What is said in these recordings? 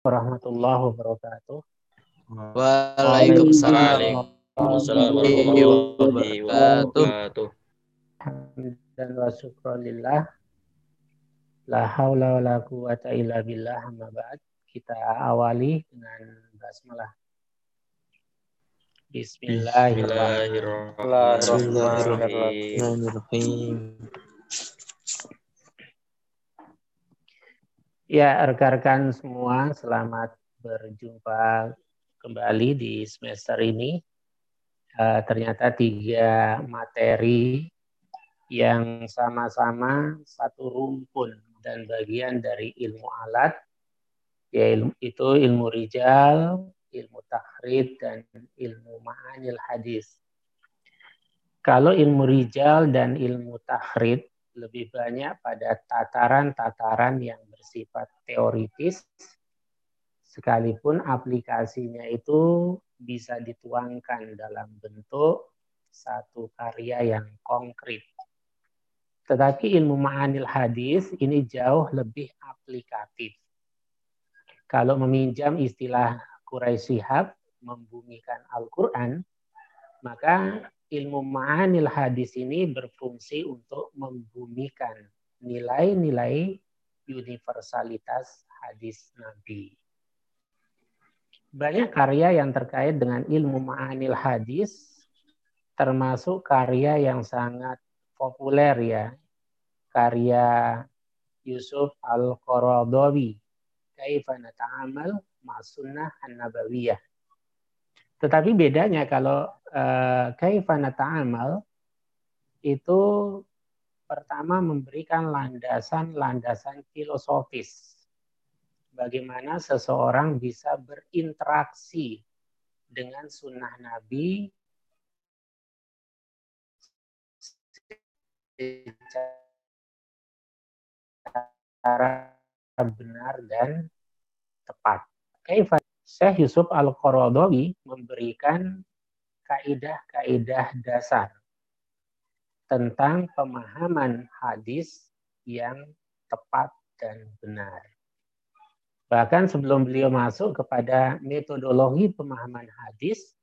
warahmatullahi wabarakatuh. Waalaikumsalam warahmatullahi wabarakatuh. Dan wa. La haula wa la quwata illa billah amma ba'd. Kita awali dengan basmalah. Bismillahirrahmanirrahim. Ya, rekan-rekan semua, selamat berjumpa kembali di semester ini. Uh, ternyata tiga materi yang sama-sama satu rumpun dan bagian dari ilmu alat, yaitu ilmu rijal, ilmu tahrid, dan ilmu ma'anil hadis. Kalau ilmu rijal dan ilmu tahrid lebih banyak pada tataran-tataran yang bersifat teoritis, sekalipun aplikasinya itu bisa dituangkan dalam bentuk satu karya yang konkret. Tetapi ilmu ma'anil hadis ini jauh lebih aplikatif. Kalau meminjam istilah Quraisy Shihab, membumikan Al-Quran, maka ilmu ma'anil hadis ini berfungsi untuk membumikan nilai-nilai universalitas hadis Nabi. Banyak karya yang terkait dengan ilmu ma'anil hadis, termasuk karya yang sangat populer ya, karya Yusuf Al-Qaradawi, Kaifa Nata'amal Ma'asunnah An-Nabawiyah. Tetapi bedanya kalau uh, kaifa nata'amal itu pertama memberikan landasan-landasan filosofis. Bagaimana seseorang bisa berinteraksi dengan sunnah Nabi secara benar dan tepat. Syekh Yusuf Al-Qaradawi memberikan kaidah-kaidah dasar tentang pemahaman hadis yang tepat dan benar. Bahkan sebelum beliau masuk kepada metodologi pemahaman hadis,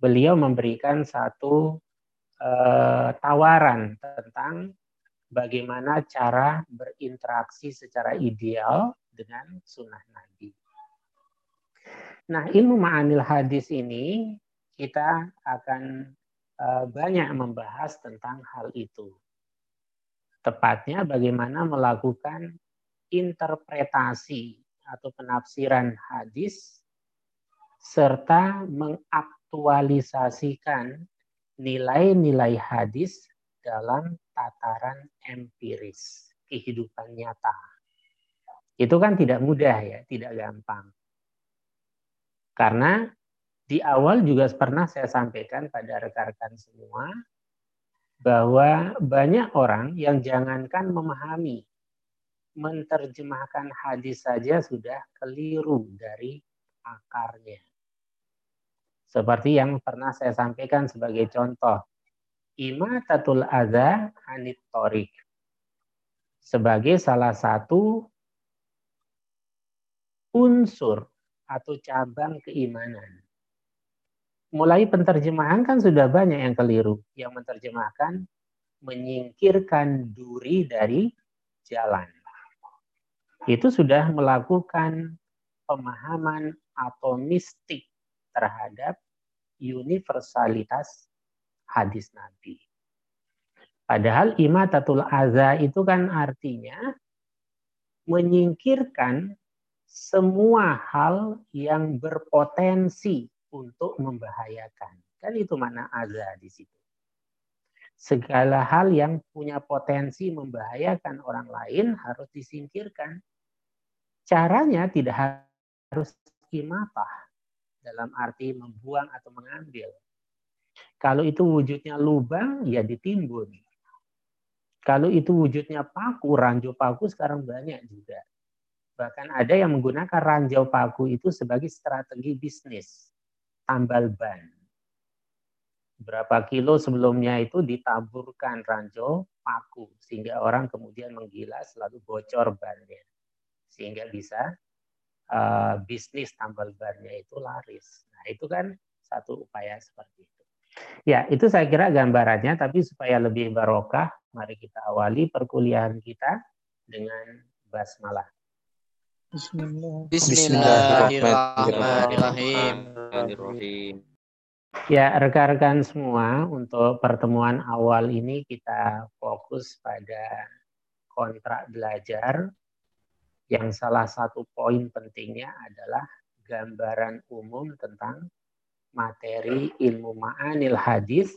beliau memberikan satu uh, tawaran tentang bagaimana cara berinteraksi secara ideal dengan sunnah Nabi. Nah, ilmu ma'anil hadis ini kita akan banyak membahas tentang hal itu. Tepatnya bagaimana melakukan interpretasi atau penafsiran hadis serta mengaktualisasikan nilai-nilai hadis dalam tataran empiris kehidupan nyata. Itu kan tidak mudah ya, tidak gampang. Karena di awal juga pernah saya sampaikan pada rekan-rekan semua bahwa banyak orang yang jangankan memahami, menerjemahkan hadis saja sudah keliru dari akarnya. Seperti yang pernah saya sampaikan sebagai contoh, imatatul adza anit torik sebagai salah satu unsur atau cabang keimanan. Mulai penterjemahan kan sudah banyak yang keliru. Yang menerjemahkan menyingkirkan duri dari jalan. Itu sudah melakukan pemahaman atau mistik terhadap universalitas hadis Nabi. Padahal imatatul aza itu kan artinya menyingkirkan semua hal yang berpotensi untuk membahayakan. Kan itu mana azza di situ. Segala hal yang punya potensi membahayakan orang lain harus disingkirkan. Caranya tidak harus imatah dalam arti membuang atau mengambil. Kalau itu wujudnya lubang, ya ditimbun. Kalau itu wujudnya paku, ranjau paku sekarang banyak juga. Bahkan ada yang menggunakan ranjau paku itu sebagai strategi bisnis, tambal ban. Berapa kilo sebelumnya itu ditaburkan ranjau paku, sehingga orang kemudian menggilas lalu bocor bannya. Sehingga bisa uh, bisnis tambal bannya itu laris. Nah, itu kan satu upaya seperti itu. Ya, itu saya kira gambarannya, tapi supaya lebih barokah, mari kita awali perkuliahan kita dengan basmalah. Bismillah. Bismillahirrahmanirrahim. Ya, rekan-rekan semua, untuk pertemuan awal ini kita fokus pada kontrak belajar yang salah satu poin pentingnya adalah gambaran umum tentang materi ilmu ma'anil hadis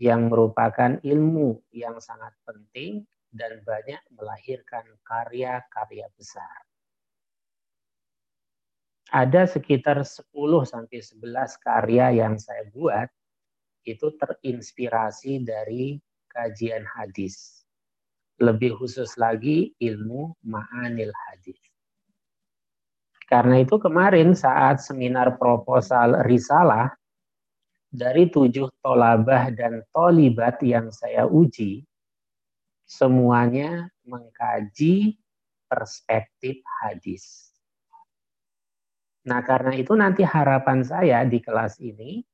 yang merupakan ilmu yang sangat penting dan banyak melahirkan karya-karya besar. Ada sekitar 10 sampai 11 karya yang saya buat itu terinspirasi dari kajian hadis. Lebih khusus lagi ilmu ma'anil hadis. Karena itu kemarin saat seminar proposal risalah dari tujuh tolabah dan tolibat yang saya uji, semuanya mengkaji perspektif hadis. Nah, karena itu nanti harapan saya di kelas ini,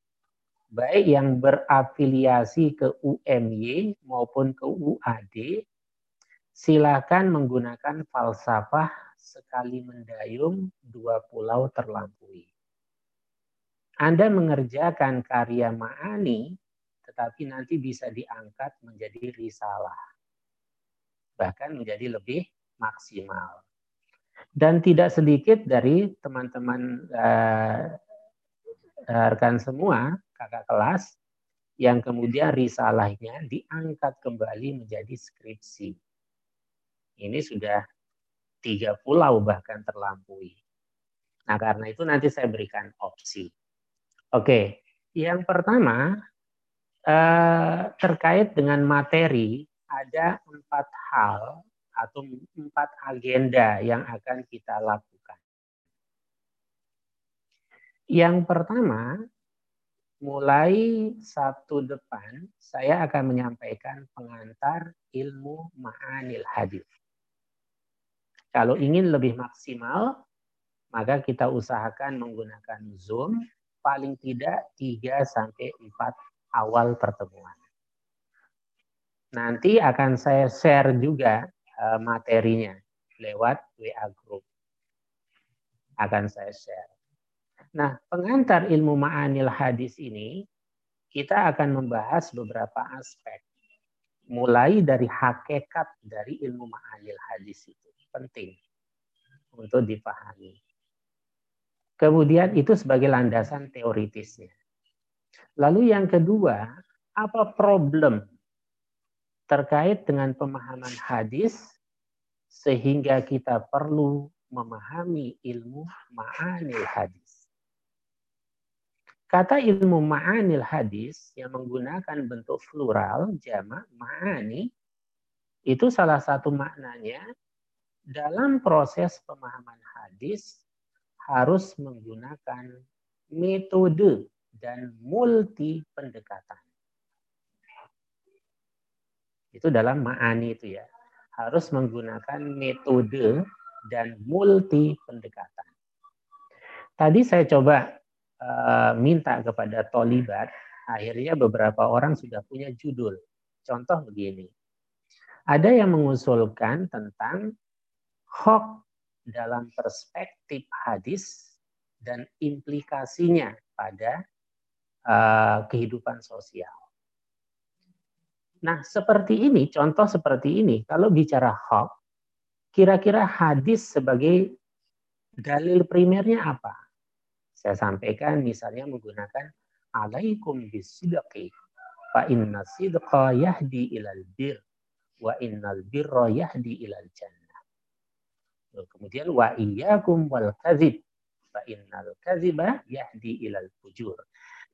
baik yang berafiliasi ke UMY maupun ke UAD, silakan menggunakan falsafah sekali mendayung dua pulau terlampaui. Anda mengerjakan karya ma'ani, tetapi nanti bisa diangkat menjadi risalah bahkan menjadi lebih maksimal. Dan tidak sedikit dari teman-teman uh, rekan semua, kakak kelas, yang kemudian risalahnya diangkat kembali menjadi skripsi. Ini sudah tiga pulau bahkan terlampaui. Nah karena itu nanti saya berikan opsi. Oke, yang pertama eh, terkait dengan materi ada empat hal atau empat agenda yang akan kita lakukan. Yang pertama, mulai Sabtu depan saya akan menyampaikan pengantar ilmu ma'anil hadis. Kalau ingin lebih maksimal, maka kita usahakan menggunakan Zoom paling tidak 3 sampai 4 awal pertemuan. Nanti akan saya share juga uh, materinya lewat WA group. Akan saya share. Nah, pengantar ilmu ma'anil hadis ini kita akan membahas beberapa aspek. Mulai dari hakikat dari ilmu ma'anil hadis itu penting untuk dipahami. Kemudian itu sebagai landasan teoritisnya. Lalu yang kedua, apa problem terkait dengan pemahaman hadis sehingga kita perlu memahami ilmu ma'anil hadis. Kata ilmu ma'anil hadis yang menggunakan bentuk plural jamak ma'ani itu salah satu maknanya dalam proses pemahaman hadis harus menggunakan metode dan multi pendekatan. Itu dalam ma'ani itu ya. Harus menggunakan metode dan multi pendekatan. Tadi saya coba uh, minta kepada Tolibat, akhirnya beberapa orang sudah punya judul. Contoh begini. Ada yang mengusulkan tentang hok dalam perspektif hadis dan implikasinya pada uh, kehidupan sosial. Nah, seperti ini, contoh seperti ini, kalau bicara hak, kira-kira hadis sebagai dalil primernya apa? Saya sampaikan misalnya menggunakan alaikum bisidqi fa inna sidqa yahdi ilal bir wa innal birra yahdi ilal jannah. Kemudian wa iyyakum wal kadzib fa innal kadziba yahdi ilal fujur.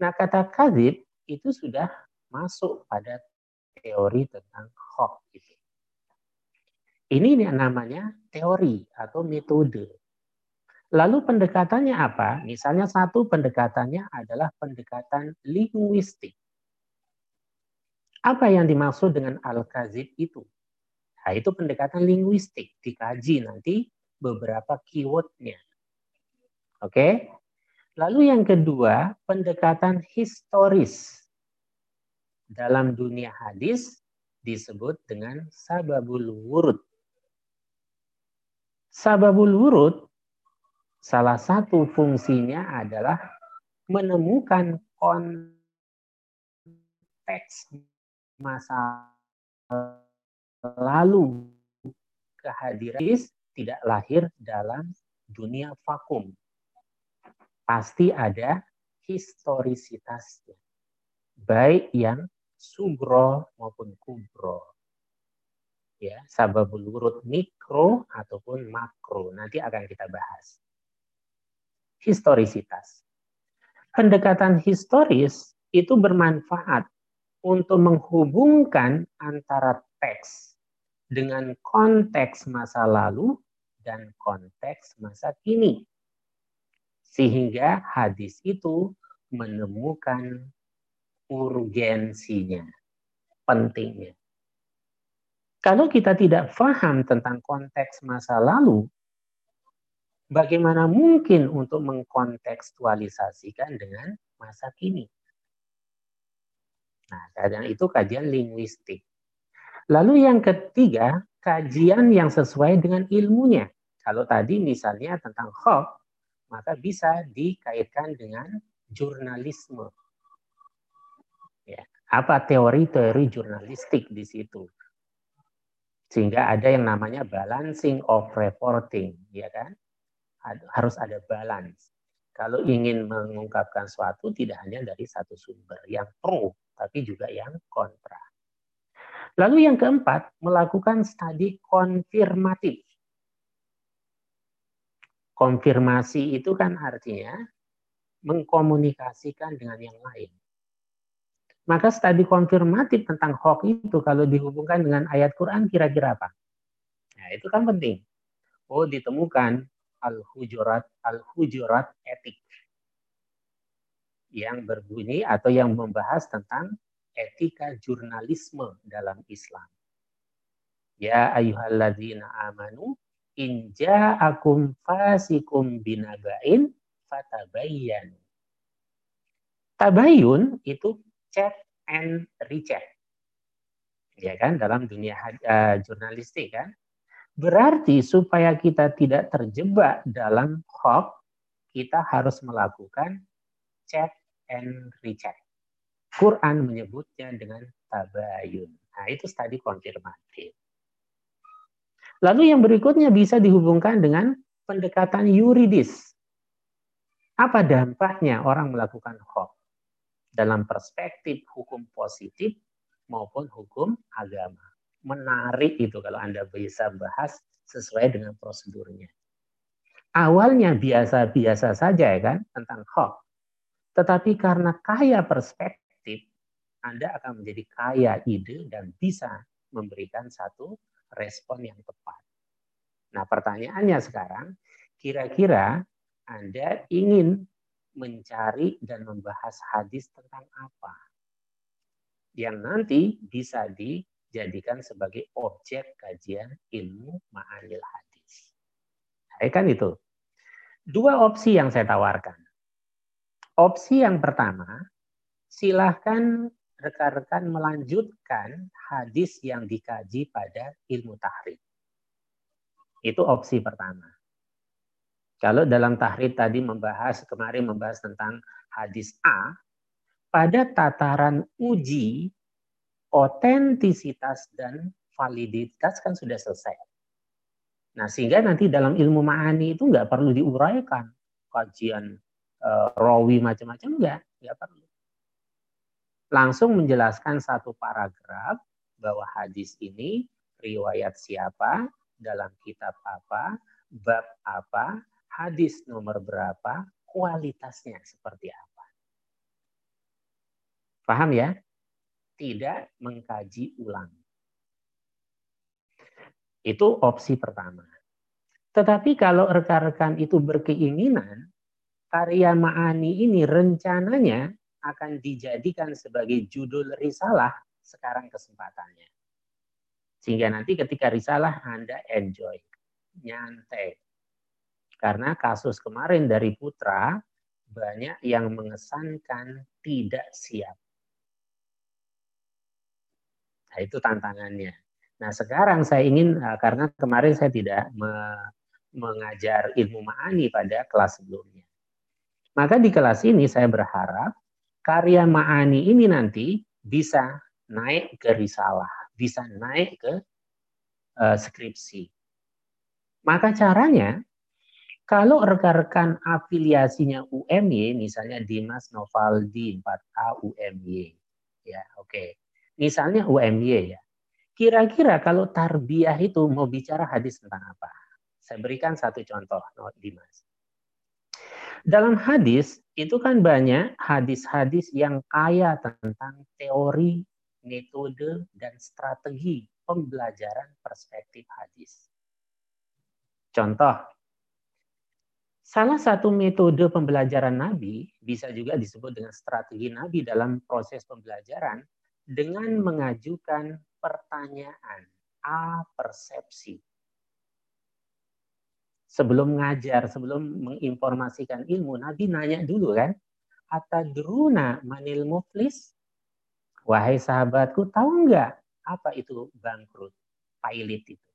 Nah, kata kadzib itu sudah masuk pada teori tentang hoax itu. Ini namanya teori atau metode. Lalu pendekatannya apa? Misalnya satu pendekatannya adalah pendekatan linguistik. Apa yang dimaksud dengan al-kazib itu? Nah, itu pendekatan linguistik, dikaji nanti beberapa keywordnya. Oke. Lalu yang kedua, pendekatan historis. Dalam dunia hadis disebut dengan sababul wurud. Sababul wurud salah satu fungsinya adalah menemukan konteks masa lalu kehadiran tidak lahir dalam dunia vakum. Pasti ada historisitasnya. Baik yang subro maupun kubro. Ya, sababul wurud mikro ataupun makro. Nanti akan kita bahas. Historisitas. Pendekatan historis itu bermanfaat untuk menghubungkan antara teks dengan konteks masa lalu dan konteks masa kini. Sehingga hadis itu menemukan urgensinya, pentingnya. Kalau kita tidak paham tentang konteks masa lalu, bagaimana mungkin untuk mengkontekstualisasikan dengan masa kini? Nah, kadang itu kajian linguistik. Lalu yang ketiga, kajian yang sesuai dengan ilmunya. Kalau tadi misalnya tentang hoax, maka bisa dikaitkan dengan jurnalisme. Apa teori-teori jurnalistik di situ? Sehingga ada yang namanya balancing of reporting, ya kan? Harus ada balance. Kalau ingin mengungkapkan suatu tidak hanya dari satu sumber yang pro, tapi juga yang kontra. Lalu yang keempat, melakukan studi konfirmatif. Konfirmasi itu kan artinya mengkomunikasikan dengan yang lain. Maka studi konfirmatif tentang hoax itu kalau dihubungkan dengan ayat Quran kira-kira apa? Nah, itu kan penting. Oh, ditemukan al-hujurat al-hujurat etik yang berbunyi atau yang membahas tentang etika jurnalisme dalam Islam. Ya ayyuhalladzina amanu in ja'akum fasikum binaba'in fatabayyan. Tabayun itu check and recheck. Ya kan dalam dunia uh, jurnalistik kan. Berarti supaya kita tidak terjebak dalam hoax, kita harus melakukan check and recheck. Quran menyebutnya dengan tabayun. Nah, itu tadi konfirmatif. Lalu yang berikutnya bisa dihubungkan dengan pendekatan yuridis. Apa dampaknya orang melakukan hoax dalam perspektif hukum positif maupun hukum agama? Menarik itu kalau Anda bisa bahas sesuai dengan prosedurnya. Awalnya biasa-biasa saja ya kan tentang hoax. Tetapi karena kaya perspektif, Anda akan menjadi kaya ide dan bisa memberikan satu respon yang tepat. Nah, pertanyaannya sekarang, kira-kira Anda ingin mencari dan membahas hadis tentang apa? Yang nanti bisa dijadikan sebagai objek kajian ilmu ma'anil hadis. Nah, kan itu. Dua opsi yang saya tawarkan. Opsi yang pertama, silahkan rekan-rekan melanjutkan hadis yang dikaji pada ilmu tahrid. Itu opsi pertama. Kalau dalam tahrid tadi membahas, kemarin membahas tentang hadis A, pada tataran uji, otentisitas dan validitas kan sudah selesai. Nah, sehingga nanti dalam ilmu ma'ani itu nggak perlu diuraikan kajian uh, rawi macam-macam enggak, enggak perlu. Langsung menjelaskan satu paragraf bahwa hadis ini riwayat siapa, dalam kitab apa, bab apa, hadis nomor berapa, kualitasnya seperti apa. Paham ya? Tidak mengkaji ulang. Itu opsi pertama. Tetapi kalau rekan-rekan itu berkeinginan karya Ma'ani ini rencananya akan dijadikan sebagai judul risalah sekarang kesempatannya. Sehingga nanti ketika risalah Anda enjoy, nyantai, Karena kasus kemarin dari Putra, banyak yang mengesankan tidak siap. Nah, itu tantangannya. Nah, sekarang saya ingin, eh, karena kemarin saya tidak me mengajar ilmu ma'ani pada kelas sebelumnya. Maka di kelas ini saya berharap karya ma'ani ini nanti bisa naik ke risalah, bisa naik ke uh, skripsi. Maka caranya kalau rekan-rekan afiliasinya UMY, misalnya Dimas Novaldi 4A UMY, ya oke. Okay. Misalnya UMY ya. Kira-kira kalau tarbiyah itu mau bicara hadis tentang apa? Saya berikan satu contoh, Dimas. Dalam hadis itu kan banyak hadis-hadis yang kaya tentang teori, metode, dan strategi pembelajaran perspektif hadis. Contoh, salah satu metode pembelajaran Nabi bisa juga disebut dengan strategi Nabi dalam proses pembelajaran dengan mengajukan pertanyaan A persepsi. Sebelum ngajar, sebelum menginformasikan ilmu, Nabi nanya dulu kan, Atadruna manil muflis? Wahai sahabatku, tahu nggak apa itu bangkrut, pailit itu?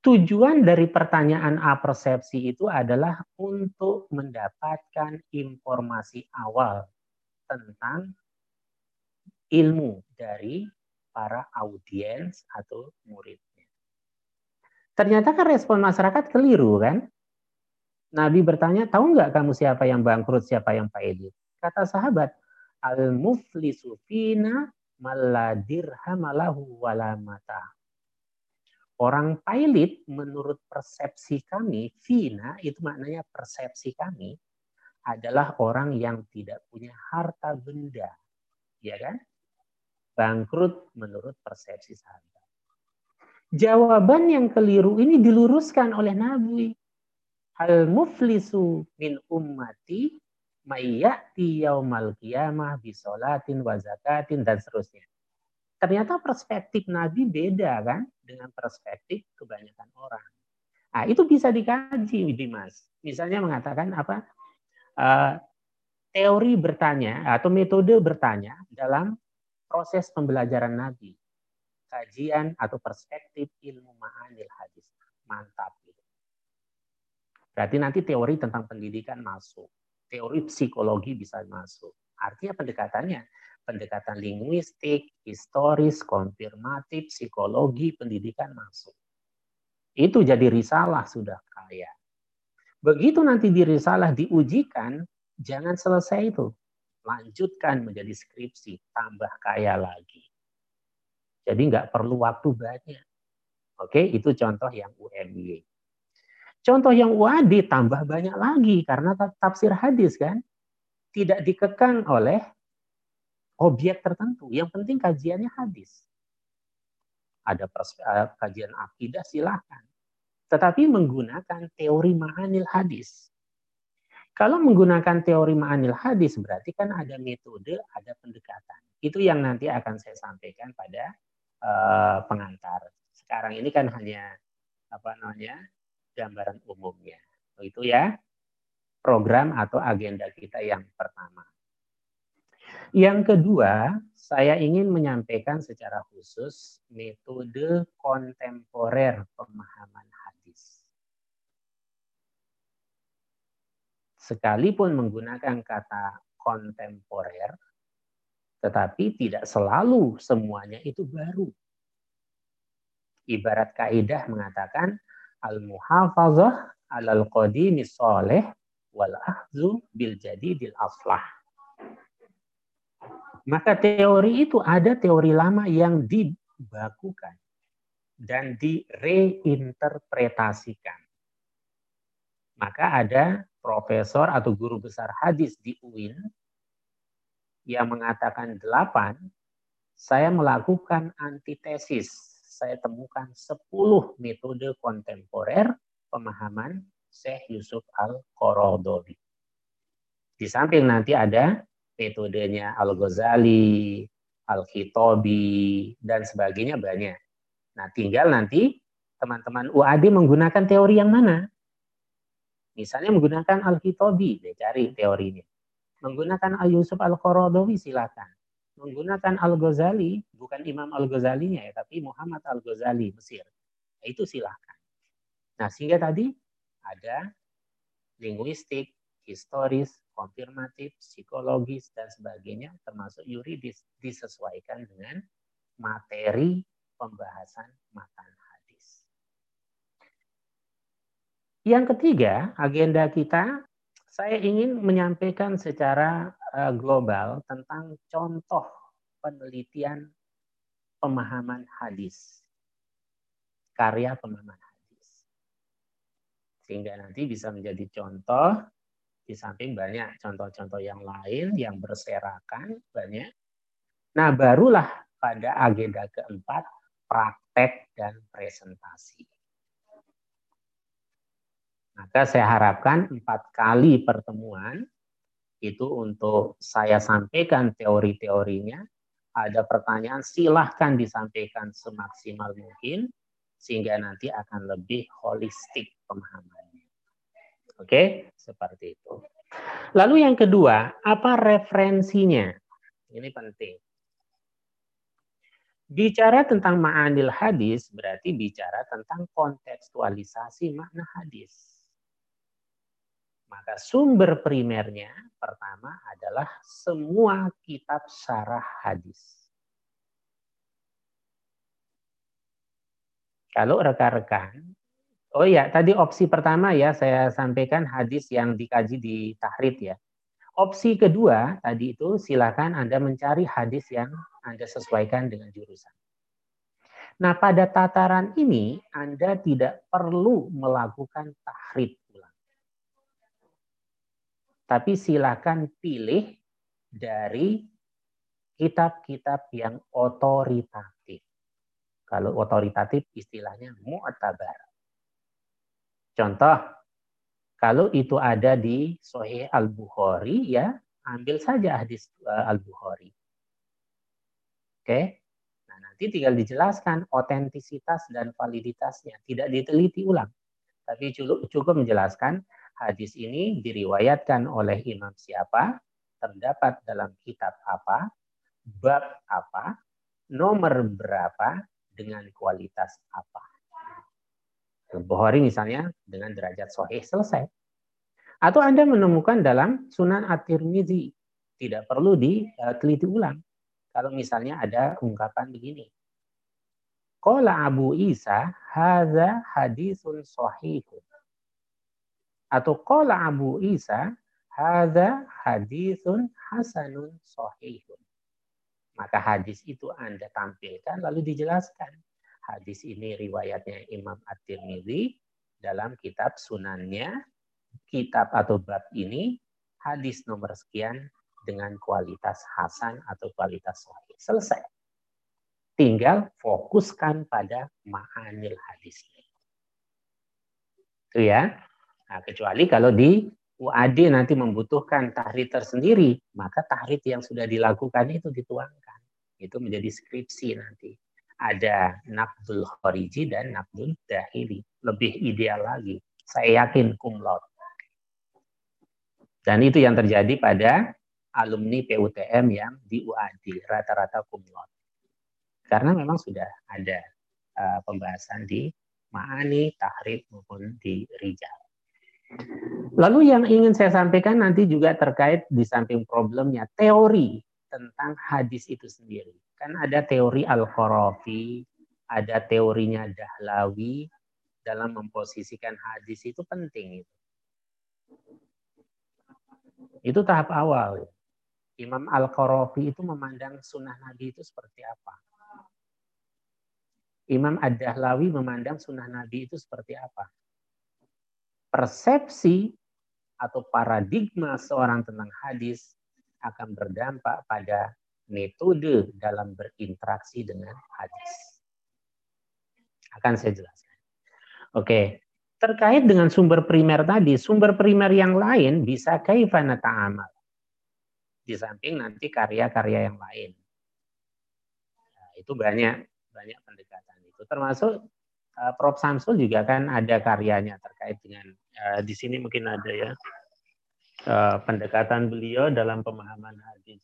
Tujuan dari pertanyaan A persepsi itu adalah untuk mendapatkan informasi awal tentang ilmu dari para audiens atau muridnya. Ternyata kan respon masyarakat keliru kan? Nabi bertanya, tahu nggak kamu siapa yang bangkrut, siapa yang pailit? Kata sahabat, al-muflisu fina maladirhamalahu walamata. Orang pailit menurut persepsi kami, Vina itu maknanya persepsi kami, adalah orang yang tidak punya harta benda. Ya kan? Bangkrut menurut persepsi sahabat. Jawaban yang keliru ini diluruskan oleh Nabi. Al muflisu min ummati mayyati yaumal qiyamah bisolatin wa zakatin dan seterusnya. Ternyata perspektif Nabi beda kan dengan perspektif kebanyakan orang. Nah, itu bisa dikaji, Dimas. Misalnya mengatakan apa? Uh, teori bertanya atau metode bertanya dalam proses pembelajaran Nabi. Kajian atau perspektif ilmu ma'anil hadis. Mantap. Berarti nanti teori tentang pendidikan masuk. Teori psikologi bisa masuk. Artinya pendekatannya pendekatan linguistik, historis, konfirmatif, psikologi, pendidikan masuk. Itu jadi risalah sudah kaya. Begitu nanti di risalah diujikan, jangan selesai itu. Lanjutkan menjadi skripsi, tambah kaya lagi. Jadi nggak perlu waktu banyak. Oke, itu contoh yang UMY. Contoh yang UAD tambah banyak lagi karena tafsir hadis kan tidak dikekang oleh objek tertentu. Yang penting kajiannya hadis. Ada eh, kajian akidah silahkan. Tetapi menggunakan teori ma'anil hadis. Kalau menggunakan teori ma'anil hadis berarti kan ada metode, ada pendekatan. Itu yang nanti akan saya sampaikan pada uh, pengantar. Sekarang ini kan hanya apa namanya gambaran umumnya. Itu ya program atau agenda kita yang pertama. Yang kedua, saya ingin menyampaikan secara khusus metode kontemporer pemahaman hadis. Sekalipun menggunakan kata kontemporer, tetapi tidak selalu semuanya itu baru. Ibarat kaidah mengatakan al-muhafazah alal qadimi soleh wal ahzu bil jadidil aflah maka teori itu ada teori lama yang dibakukan dan direinterpretasikan. Maka ada profesor atau guru besar hadis di UIN yang mengatakan delapan, saya melakukan antitesis. Saya temukan sepuluh metode kontemporer pemahaman Syekh Yusuf Al-Qorodobi. Di samping nanti ada metodenya Al-Ghazali, Al-Khitobi, dan sebagainya banyak. Nah, tinggal nanti teman-teman UAD menggunakan teori yang mana? Misalnya menggunakan Al-Kitabi, cari teorinya. Menggunakan Al-Yusuf Al-Qaradawi silakan. Menggunakan Al-Ghazali, bukan Imam Al-Ghazalinya ya, tapi Muhammad Al-Ghazali Mesir. Nah, itu silakan. Nah, sehingga tadi ada linguistik, historis, konfirmatif, psikologis, dan sebagainya, termasuk yuridis, disesuaikan dengan materi pembahasan matan hadis. Yang ketiga, agenda kita saya ingin menyampaikan secara uh, global tentang contoh penelitian pemahaman hadis. Karya pemahaman hadis. Sehingga nanti bisa menjadi contoh di samping banyak contoh-contoh yang lain yang berserakan banyak. Nah, barulah pada agenda keempat praktek dan presentasi. Maka saya harapkan empat kali pertemuan itu untuk saya sampaikan teori-teorinya. Ada pertanyaan silahkan disampaikan semaksimal mungkin sehingga nanti akan lebih holistik pemahamannya. Oke, seperti itu. Lalu yang kedua, apa referensinya? Ini penting. Bicara tentang ma'anil hadis berarti bicara tentang kontekstualisasi makna hadis. Maka sumber primernya pertama adalah semua kitab syarah hadis. Kalau rekan-rekan, oh ya tadi opsi pertama ya saya sampaikan hadis yang dikaji di tahrid ya. Opsi kedua tadi itu silakan Anda mencari hadis yang Anda sesuaikan dengan jurusan. Nah pada tataran ini Anda tidak perlu melakukan tahrid tapi silakan pilih dari kitab-kitab yang otoritatif. Kalau otoritatif istilahnya mu'tabar. Contoh, kalau itu ada di Sahih Al-Bukhari ya, ambil saja hadis uh, Al-Bukhari. Oke. Nah, nanti tinggal dijelaskan otentisitas dan validitasnya, tidak diteliti ulang. Tapi cukup menjelaskan hadis ini diriwayatkan oleh imam siapa, terdapat dalam kitab apa, bab apa, nomor berapa, dengan kualitas apa. Bukhari misalnya dengan derajat sahih selesai. Atau Anda menemukan dalam Sunan At-Tirmidzi, tidak perlu diteliti ulang. Kalau misalnya ada ungkapan begini. Qala Abu Isa, hadza hadisun sahihun atau qala Abu Isa hadza haditsun hasanun sahihun. Maka hadis itu Anda tampilkan lalu dijelaskan. Hadis ini riwayatnya Imam At-Tirmidzi dalam kitab Sunannya, kitab atau bab ini hadis nomor sekian dengan kualitas hasan atau kualitas sahih. Selesai. Tinggal fokuskan pada ma'anil hadisnya. Itu ya. Nah, kecuali kalau di UAD nanti membutuhkan tahrid tersendiri, maka tahrid yang sudah dilakukan itu dituangkan. Itu menjadi skripsi nanti. Ada Nabdul Khariji dan Nabdul Dahili. Lebih ideal lagi. Saya yakin kumlot. Dan itu yang terjadi pada alumni PUTM yang di UAD. Rata-rata kumlot. Karena memang sudah ada uh, pembahasan di Ma'ani, Tahrid maupun di Rijal. Lalu yang ingin saya sampaikan nanti juga terkait di samping problemnya teori tentang hadis itu sendiri. Kan ada teori Al-Kharafi, ada teorinya Dahlawi dalam memposisikan hadis itu penting itu. Itu tahap awal. Imam Al-Qarafi itu memandang sunnah Nabi itu seperti apa? Imam Ad-Dahlawi memandang sunnah Nabi itu seperti apa? persepsi atau paradigma seorang tentang hadis akan berdampak pada metode dalam berinteraksi dengan hadis. Akan saya jelaskan. Oke, terkait dengan sumber primer tadi, sumber primer yang lain bisa kaifana ta'amal. Di samping nanti karya-karya yang lain. Nah, itu banyak banyak pendekatan itu termasuk uh, Prof Samsul juga kan ada karyanya terkait dengan Ya, di sini mungkin ada ya uh, pendekatan beliau dalam pemahaman hadis.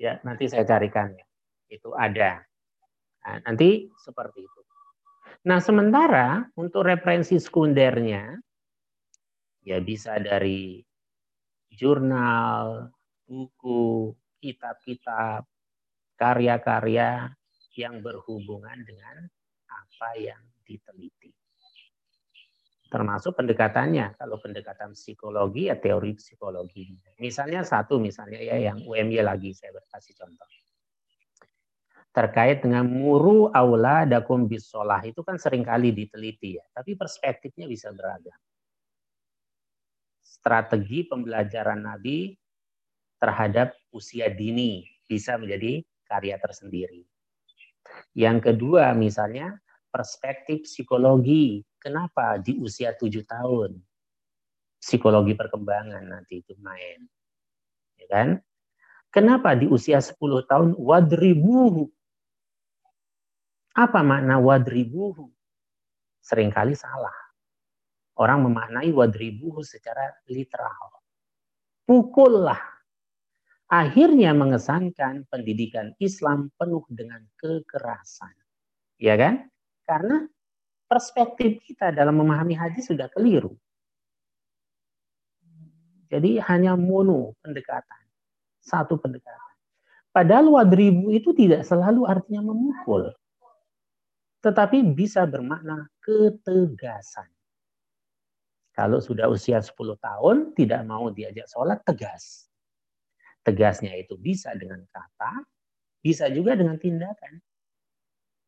Ya, nanti saya carikan ya. Itu ada. Nah, nanti seperti itu. Nah, sementara untuk referensi sekundernya ya bisa dari jurnal, buku, kitab-kitab, karya-karya yang berhubungan dengan apa yang diteliti. Termasuk pendekatannya, kalau pendekatan psikologi ya teori psikologi. Misalnya satu misalnya ya yang UMY lagi saya kasih contoh. Terkait dengan muru aula dakum bisolah itu kan sering kali diteliti ya, tapi perspektifnya bisa beragam. Strategi pembelajaran Nabi terhadap usia dini bisa menjadi karya tersendiri. Yang kedua misalnya perspektif psikologi. Kenapa di usia tujuh tahun psikologi perkembangan nanti itu main, ya kan? Kenapa di usia 10 tahun wadribuhu? Apa makna wadribuhu? Seringkali salah. Orang memaknai wadribuhu secara literal. Pukullah akhirnya mengesankan pendidikan Islam penuh dengan kekerasan. Ya kan? Karena perspektif kita dalam memahami hadis sudah keliru. Jadi hanya mono pendekatan. Satu pendekatan. Padahal wadribu itu tidak selalu artinya memukul. Tetapi bisa bermakna ketegasan. Kalau sudah usia 10 tahun, tidak mau diajak sholat, tegas Tegasnya itu bisa dengan kata, bisa juga dengan tindakan.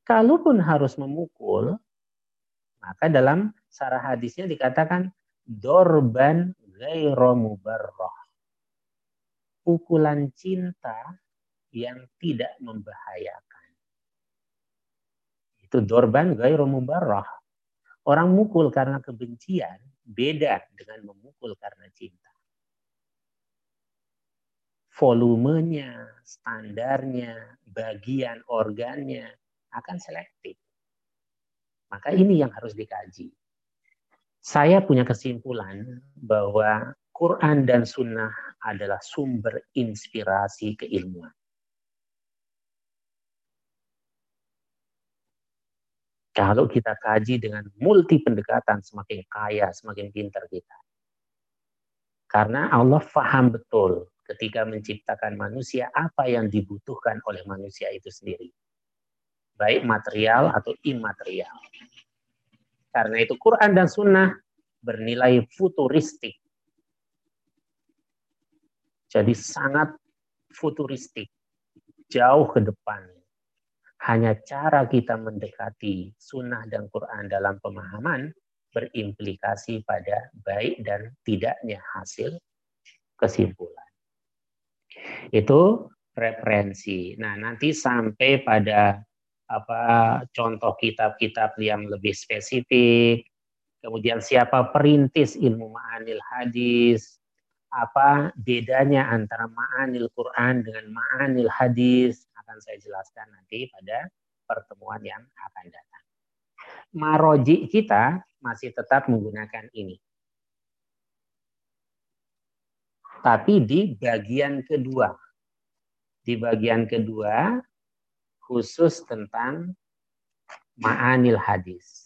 Kalaupun harus memukul, maka dalam sarah hadisnya dikatakan dorban ghairu Pukulan cinta yang tidak membahayakan. Itu dorban ghairu Orang mukul karena kebencian beda dengan memukul karena cinta. Volumenya, standarnya, bagian organnya akan selektif. Maka ini yang harus dikaji. Saya punya kesimpulan bahwa Quran dan Sunnah adalah sumber inspirasi keilmuan. Kalau kita kaji dengan multi pendekatan, semakin kaya, semakin pintar kita. Karena Allah faham betul ketika menciptakan manusia apa yang dibutuhkan oleh manusia itu sendiri. Baik material atau imaterial. Karena itu Quran dan Sunnah bernilai futuristik. Jadi sangat futuristik. Jauh ke depan. Hanya cara kita mendekati sunnah dan Quran dalam pemahaman berimplikasi pada baik dan tidaknya hasil kesimpulan. Itu referensi. Nah, nanti sampai pada apa contoh kitab-kitab yang lebih spesifik, kemudian siapa perintis ilmu ma'anil hadis, apa bedanya antara ma'anil Quran dengan ma'anil hadis akan saya jelaskan nanti pada pertemuan yang akan datang. Maroji kita masih tetap menggunakan ini. tapi di bagian kedua. Di bagian kedua khusus tentang ma'anil hadis.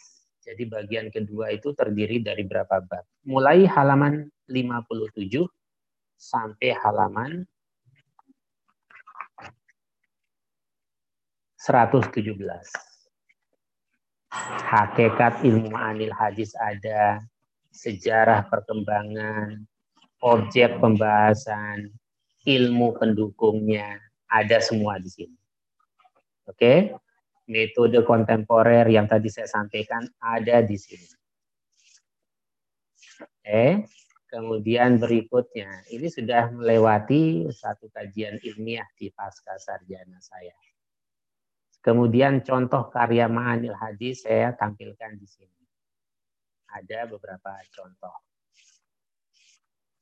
Jadi bagian kedua itu terdiri dari berapa bab? Mulai halaman 57 sampai halaman 117. Hakikat ilmu ma'anil hadis ada, sejarah perkembangan, objek pembahasan, ilmu pendukungnya, ada semua di sini. Oke, metode kontemporer yang tadi saya sampaikan ada di sini. Oke, kemudian berikutnya, ini sudah melewati satu kajian ilmiah di pasca sarjana saya. Kemudian contoh karya Ma'anil Hadis saya tampilkan di sini. Ada beberapa contoh.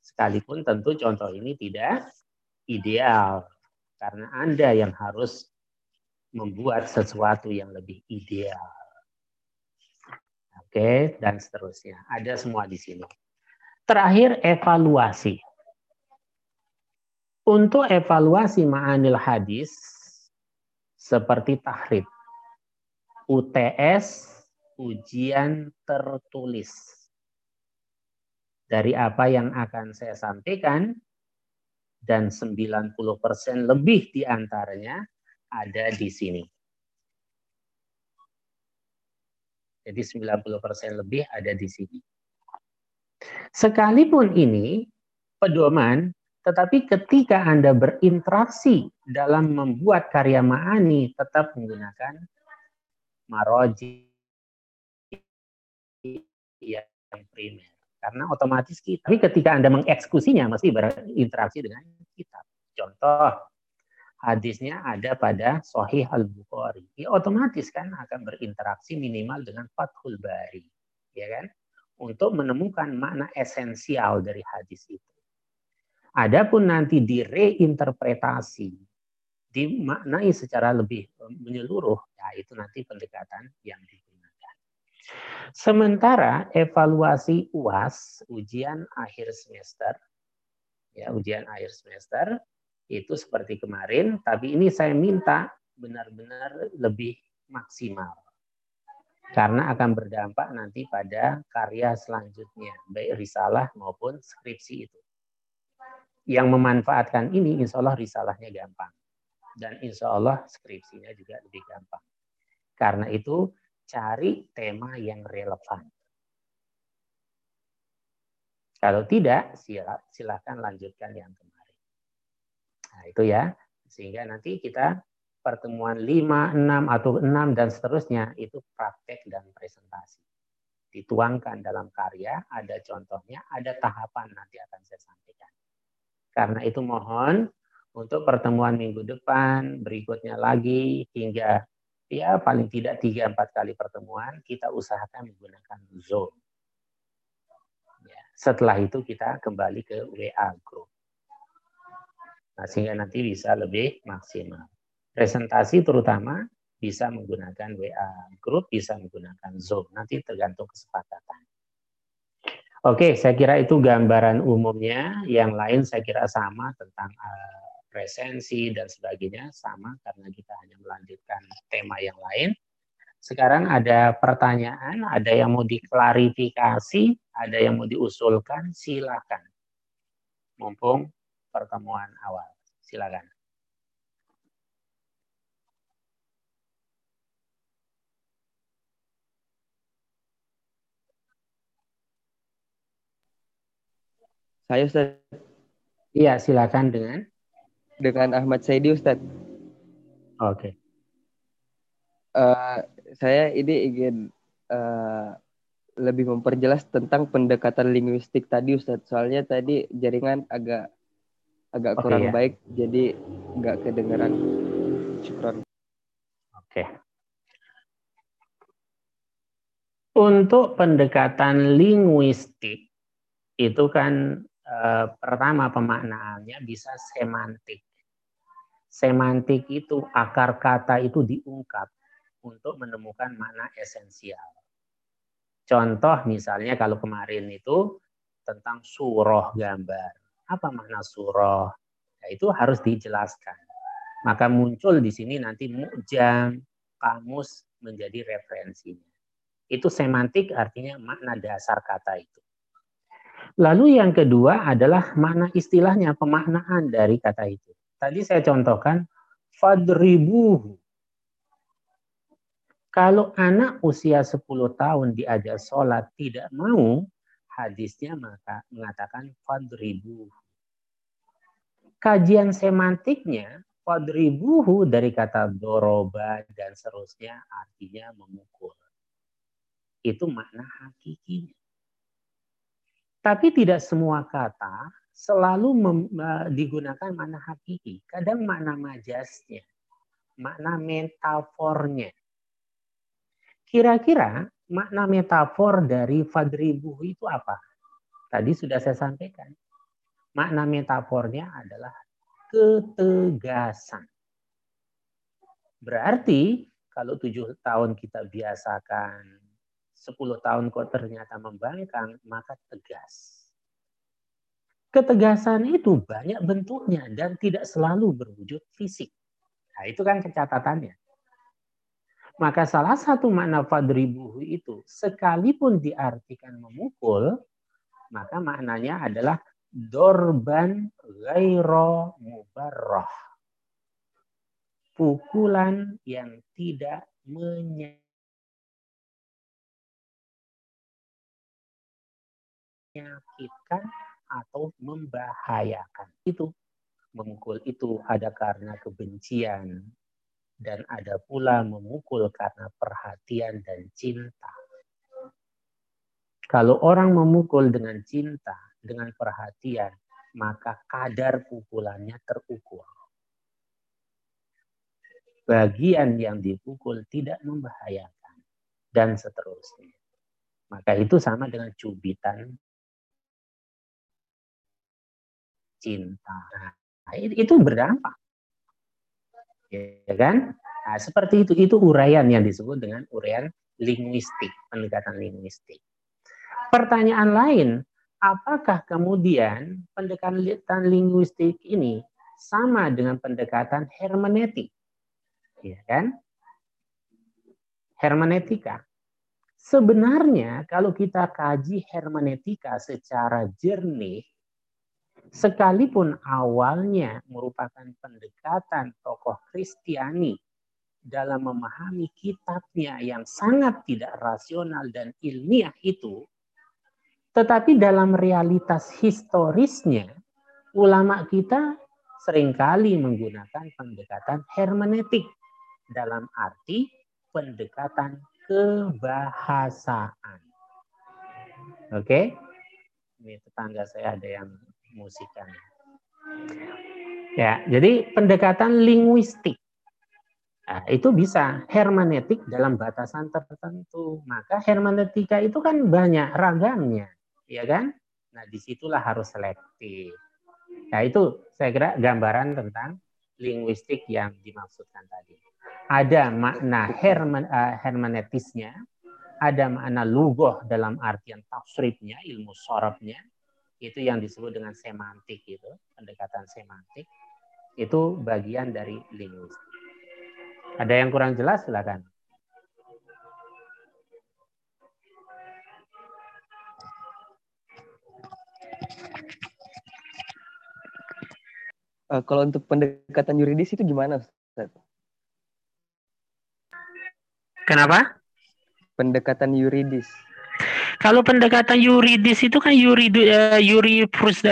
Sekalipun tentu contoh ini tidak ideal karena Anda yang harus membuat sesuatu yang lebih ideal. Oke, dan seterusnya. Ada semua di sini. Terakhir, evaluasi. Untuk evaluasi ma'anil hadis, seperti tahrid, UTS, ujian tertulis. Dari apa yang akan saya sampaikan, dan 90% lebih di antaranya ada di sini. Jadi 90% lebih ada di sini. Sekalipun ini pedoman, tetapi ketika Anda berinteraksi dalam membuat karya ma'ani tetap menggunakan maroji yang primer. Karena otomatis kita, tapi ketika Anda mengeksekusinya mesti berinteraksi dengan kitab. Contoh, hadisnya ada pada Sahih Al-Bukhari. Ya otomatis kan akan berinteraksi minimal dengan Fathul Bari. Ya kan? Untuk menemukan makna esensial dari hadis itu. Adapun nanti direinterpretasi, dimaknai secara lebih menyeluruh, ya itu nanti pendekatan yang digunakan. Sementara evaluasi UAS, ujian akhir semester, ya ujian akhir semester, itu seperti kemarin, tapi ini saya minta benar-benar lebih maksimal. Karena akan berdampak nanti pada karya selanjutnya, baik risalah maupun skripsi itu. Yang memanfaatkan ini, insya Allah risalahnya gampang. Dan insya Allah skripsinya juga lebih gampang. Karena itu, cari tema yang relevan. Kalau tidak, silakan lanjutkan yang kemarin. Nah, itu ya. Sehingga nanti kita pertemuan 5, 6, atau 6, dan seterusnya itu praktek dan presentasi. Dituangkan dalam karya, ada contohnya, ada tahapan nanti akan saya sampaikan. Karena itu mohon untuk pertemuan minggu depan, berikutnya lagi, hingga ya paling tidak 3-4 kali pertemuan, kita usahakan menggunakan Zoom. Ya, setelah itu kita kembali ke WA Group. Nah, sehingga nanti bisa lebih maksimal. Presentasi terutama bisa menggunakan WA Group, bisa menggunakan Zoom. Nanti tergantung kesepakatan. Oke, saya kira itu gambaran umumnya. Yang lain saya kira sama tentang uh, presensi dan sebagainya sama karena kita hanya melanjutkan tema yang lain. Sekarang ada pertanyaan, ada yang mau diklarifikasi, ada yang mau diusulkan, silakan. Mumpung pertemuan awal. Silakan. Saya Ustaz. Iya, silakan dengan dengan Ahmad Saidi Ustaz. Oke. Okay. Uh, eh, saya ini ingin uh, lebih memperjelas tentang pendekatan linguistik tadi Ustaz. Soalnya tadi jaringan agak agak kurang ya. baik jadi nggak kedengeran. Syukron. Oke. Untuk pendekatan linguistik itu kan eh, pertama pemaknaannya bisa semantik. Semantik itu akar kata itu diungkap untuk menemukan makna esensial. Contoh misalnya kalau kemarin itu tentang surah gambar apa makna surah? Ya, itu harus dijelaskan. Maka muncul di sini nanti mujam, kamus menjadi referensinya. Itu semantik artinya makna dasar kata itu. Lalu yang kedua adalah makna istilahnya, pemaknaan dari kata itu. Tadi saya contohkan, fadribuhu. Kalau anak usia 10 tahun diajak sholat tidak mau, hadisnya maka mengatakan fadribuhu. Kajian semantiknya fadribuhu dari kata doroba dan seterusnya artinya memukul. Itu makna hakikinya. Tapi tidak semua kata selalu mem, digunakan makna hakiki. Kadang makna majasnya, makna metafornya. Kira-kira makna metafor dari fadribuh itu apa? Tadi sudah saya sampaikan. Makna metafornya adalah ketegasan. Berarti kalau tujuh tahun kita biasakan, sepuluh tahun kok ternyata membangkang, maka tegas. Ketegasan itu banyak bentuknya dan tidak selalu berwujud fisik. Nah, itu kan kecatatannya. Maka salah satu makna fadribuhu itu sekalipun diartikan memukul, maka maknanya adalah dorban gairo mubarroh. Pukulan yang tidak menyakitkan atau membahayakan. Itu memukul itu ada karena kebencian dan ada pula memukul karena perhatian dan cinta. Kalau orang memukul dengan cinta, dengan perhatian, maka kadar pukulannya terukur. Bagian yang dipukul tidak membahayakan dan seterusnya. Maka itu sama dengan cubitan cinta. Nah, itu berdampak. Ya kan? Nah, seperti itu itu uraian yang disebut dengan uraian linguistik, pendekatan linguistik. Pertanyaan lain, apakah kemudian pendekatan linguistik ini sama dengan pendekatan hermeneutik? Ya kan? Hermeneutika. Sebenarnya kalau kita kaji hermeneutika secara jernih, sekalipun awalnya merupakan pendekatan tokoh Kristiani dalam memahami kitabnya yang sangat tidak rasional dan ilmiah itu, tetapi dalam realitas historisnya, ulama kita sering kali menggunakan pendekatan hermeneutik dalam arti pendekatan kebahasaan. Oke? Ini tetangga saya ada yang musikan. Ya, jadi pendekatan linguistik. Nah, itu bisa hermeneutik dalam batasan tertentu. Maka hermeneutika itu kan banyak ragamnya ya kan? Nah, di situlah harus selektif. Nah, itu saya kira gambaran tentang linguistik yang dimaksudkan tadi. Ada makna hermen, uh, hermeneutisnya, ada makna lugoh dalam artian tafsirnya, ilmu sorobnya, itu yang disebut dengan semantik itu, pendekatan semantik, itu bagian dari linguistik. Ada yang kurang jelas silakan. Uh, kalau untuk pendekatan yuridis itu gimana, Ustaz? Kenapa? Pendekatan yuridis. Kalau pendekatan yuridis itu kan yuridu, uh,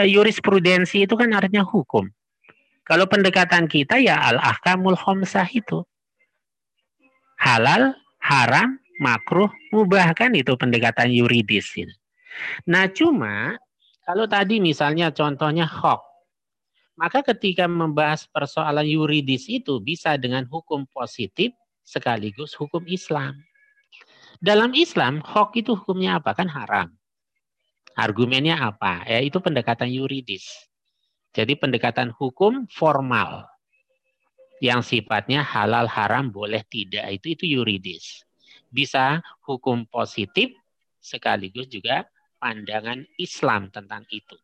jurisprudensi itu kan artinya hukum. Kalau pendekatan kita ya al-ahkamul khomsah itu. Halal, haram, makruh, mubah kan itu pendekatan yuridis. Nah cuma kalau tadi misalnya contohnya hok, maka ketika membahas persoalan yuridis itu bisa dengan hukum positif sekaligus hukum Islam. Dalam Islam, hok itu hukumnya apa? Kan haram. Argumennya apa? Ya itu pendekatan yuridis. Jadi pendekatan hukum formal yang sifatnya halal haram boleh tidak itu itu yuridis. Bisa hukum positif sekaligus juga pandangan Islam tentang itu.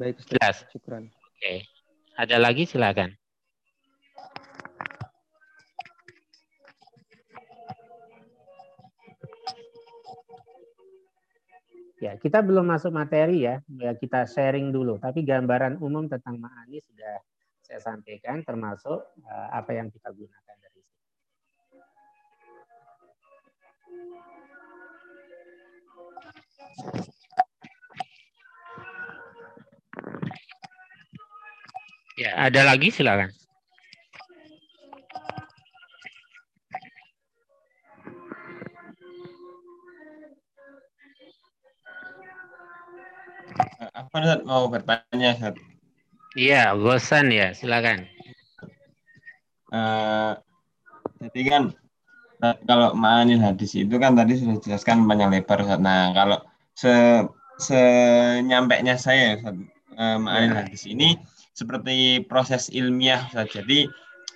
Baik, Ustaz. Jelas. Syukran. Oke. Ada lagi silakan. Ya, kita belum masuk materi ya. ya. Kita sharing dulu. Tapi gambaran umum tentang ma'ani sudah saya sampaikan, termasuk uh, apa yang kita gunakan dari sini. Ya, ada lagi silakan. Apa Ustaz mau bertanya Ustaz? Iya, Gosan ya, silakan. Uh, jadi kan kalau ma'anil hadis itu kan tadi sudah dijelaskan panjang lebar Ustaz. Nah, kalau se senyampainya saya Ustaz, uh, ma'anil ya. hadis ini seperti proses ilmiah Ustaz. Jadi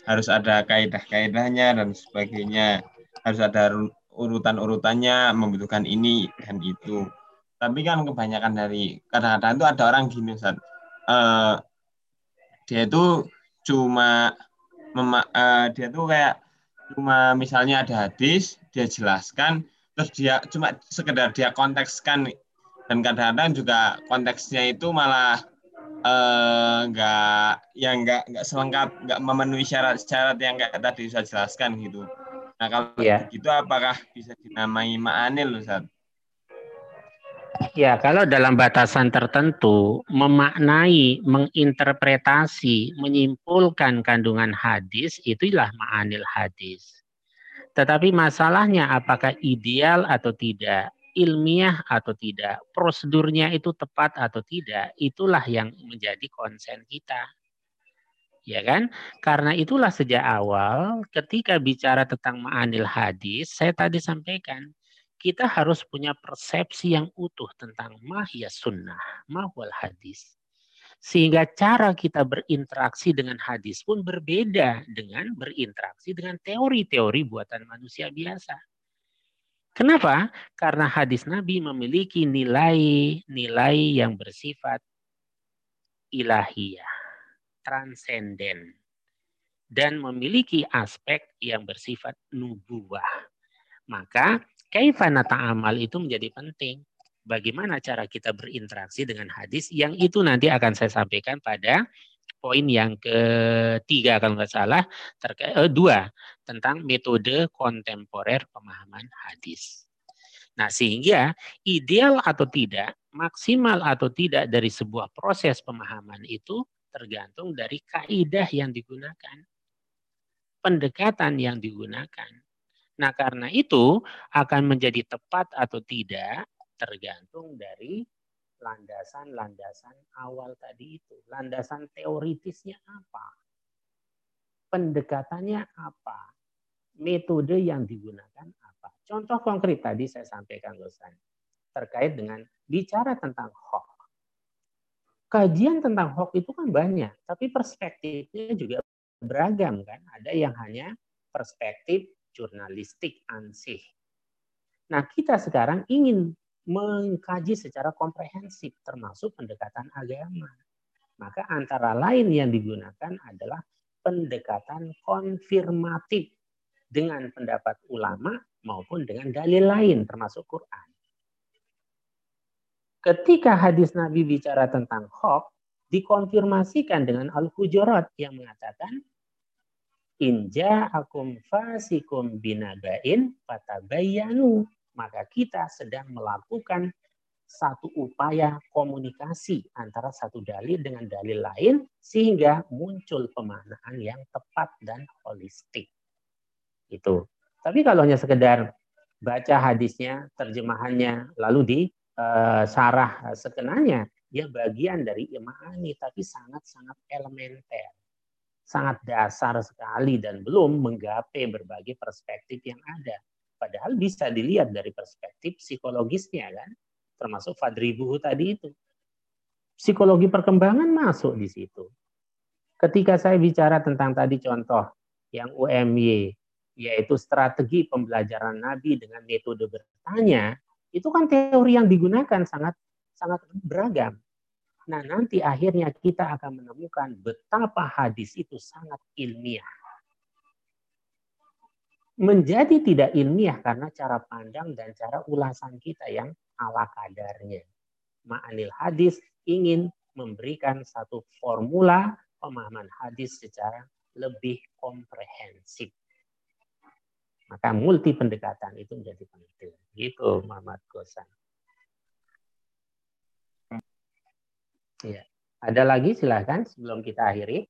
harus ada kaidah-kaidahnya dan sebagainya harus ada urutan-urutannya membutuhkan ini dan itu tapi kan kebanyakan dari kadang-kadang itu ada orang gini Ustaz uh, dia itu cuma mema, uh, dia tuh kayak cuma misalnya ada hadis dia jelaskan terus dia cuma sekedar dia kontekskan dan kadang-kadang juga konteksnya itu malah enggak uh, yang enggak enggak selengkap enggak memenuhi syarat-syarat yang kayak tadi saya jelaskan gitu. Nah kalau ya. begitu apakah bisa dinamai ma'anil Ustaz? Ya, kalau dalam batasan tertentu memaknai, menginterpretasi, menyimpulkan kandungan hadis itulah ma'anil hadis. Tetapi masalahnya apakah ideal atau tidak? ilmiah atau tidak, prosedurnya itu tepat atau tidak, itulah yang menjadi konsen kita. Ya kan? Karena itulah sejak awal ketika bicara tentang ma'anil hadis, saya tadi sampaikan, kita harus punya persepsi yang utuh tentang mahya sunnah, mahwal hadis. Sehingga cara kita berinteraksi dengan hadis pun berbeda dengan berinteraksi dengan teori-teori buatan manusia biasa. Kenapa? Karena hadis Nabi memiliki nilai-nilai yang bersifat ilahiyah, transenden, dan memiliki aspek yang bersifat nubuah. Maka kaifana ta'amal itu menjadi penting. Bagaimana cara kita berinteraksi dengan hadis yang itu nanti akan saya sampaikan pada poin yang ketiga kalau nggak salah terkait eh, dua tentang metode kontemporer pemahaman hadis. Nah, sehingga ideal atau tidak, maksimal atau tidak dari sebuah proses pemahaman itu tergantung dari kaidah yang digunakan. Pendekatan yang digunakan. Nah, karena itu akan menjadi tepat atau tidak tergantung dari landasan-landasan awal tadi itu. Landasan teoritisnya apa? Pendekatannya apa? Metode yang digunakan apa? Contoh konkret tadi saya sampaikan Ustaz terkait dengan bicara tentang hoax. Kajian tentang hoax itu kan banyak, tapi perspektifnya juga beragam kan. Ada yang hanya perspektif jurnalistik ansih. Nah, kita sekarang ingin mengkaji secara komprehensif termasuk pendekatan agama. Maka antara lain yang digunakan adalah pendekatan konfirmatif dengan pendapat ulama maupun dengan dalil lain termasuk Quran. Ketika hadis Nabi bicara tentang hoax, dikonfirmasikan dengan Al-Hujurat yang mengatakan Inja akum fasikum binagain fatabayanu maka kita sedang melakukan satu upaya komunikasi antara satu dalil dengan dalil lain sehingga muncul pemaknaan yang tepat dan holistik. Itu. Tapi kalau hanya sekedar baca hadisnya, terjemahannya, lalu di uh, sarah sekenanya, ya bagian dari imani tapi sangat-sangat elementer. Sangat dasar sekali dan belum menggapai berbagai perspektif yang ada Padahal bisa dilihat dari perspektif psikologisnya kan, termasuk Fadribuhu tadi itu. Psikologi perkembangan masuk di situ. Ketika saya bicara tentang tadi contoh yang UMY, yaitu strategi pembelajaran Nabi dengan metode bertanya, itu kan teori yang digunakan sangat sangat beragam. Nah, nanti akhirnya kita akan menemukan betapa hadis itu sangat ilmiah menjadi tidak ilmiah karena cara pandang dan cara ulasan kita yang ala kadarnya. Ma'anil hadis ingin memberikan satu formula pemahaman hadis secara lebih komprehensif. Maka multi pendekatan itu menjadi penting. Gitu Muhammad Gosan. Ya. Ada lagi silahkan sebelum kita akhiri.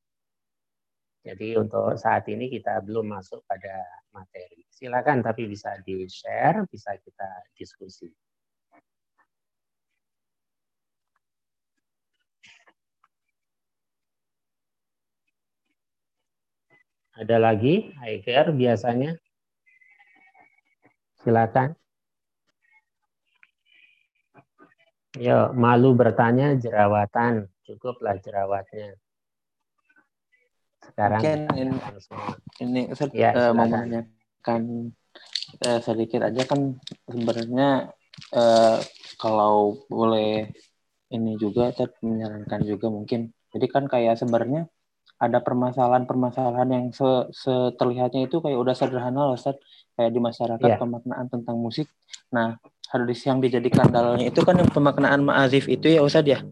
Jadi untuk saat ini kita belum masuk pada materi. Silakan tapi bisa di-share, bisa kita diskusi. Ada lagi, Aiger biasanya? Silakan. Yo, malu bertanya jerawatan, cukuplah jerawatnya. Sekarang Mungkin ini, ini Ustaz, ya, uh, mau menanyakan uh, sedikit aja kan sebenarnya uh, kalau boleh ini juga Ustaz menyarankan juga mungkin jadi kan kayak sebenarnya ada permasalahan-permasalahan yang se seterlihatnya itu kayak udah sederhana loh Ustaz kayak di masyarakat yeah. pemaknaan tentang musik. Nah, hadis yang dijadikan dalilnya itu kan yang pemaknaan ma'azif itu ya Ustaz ya.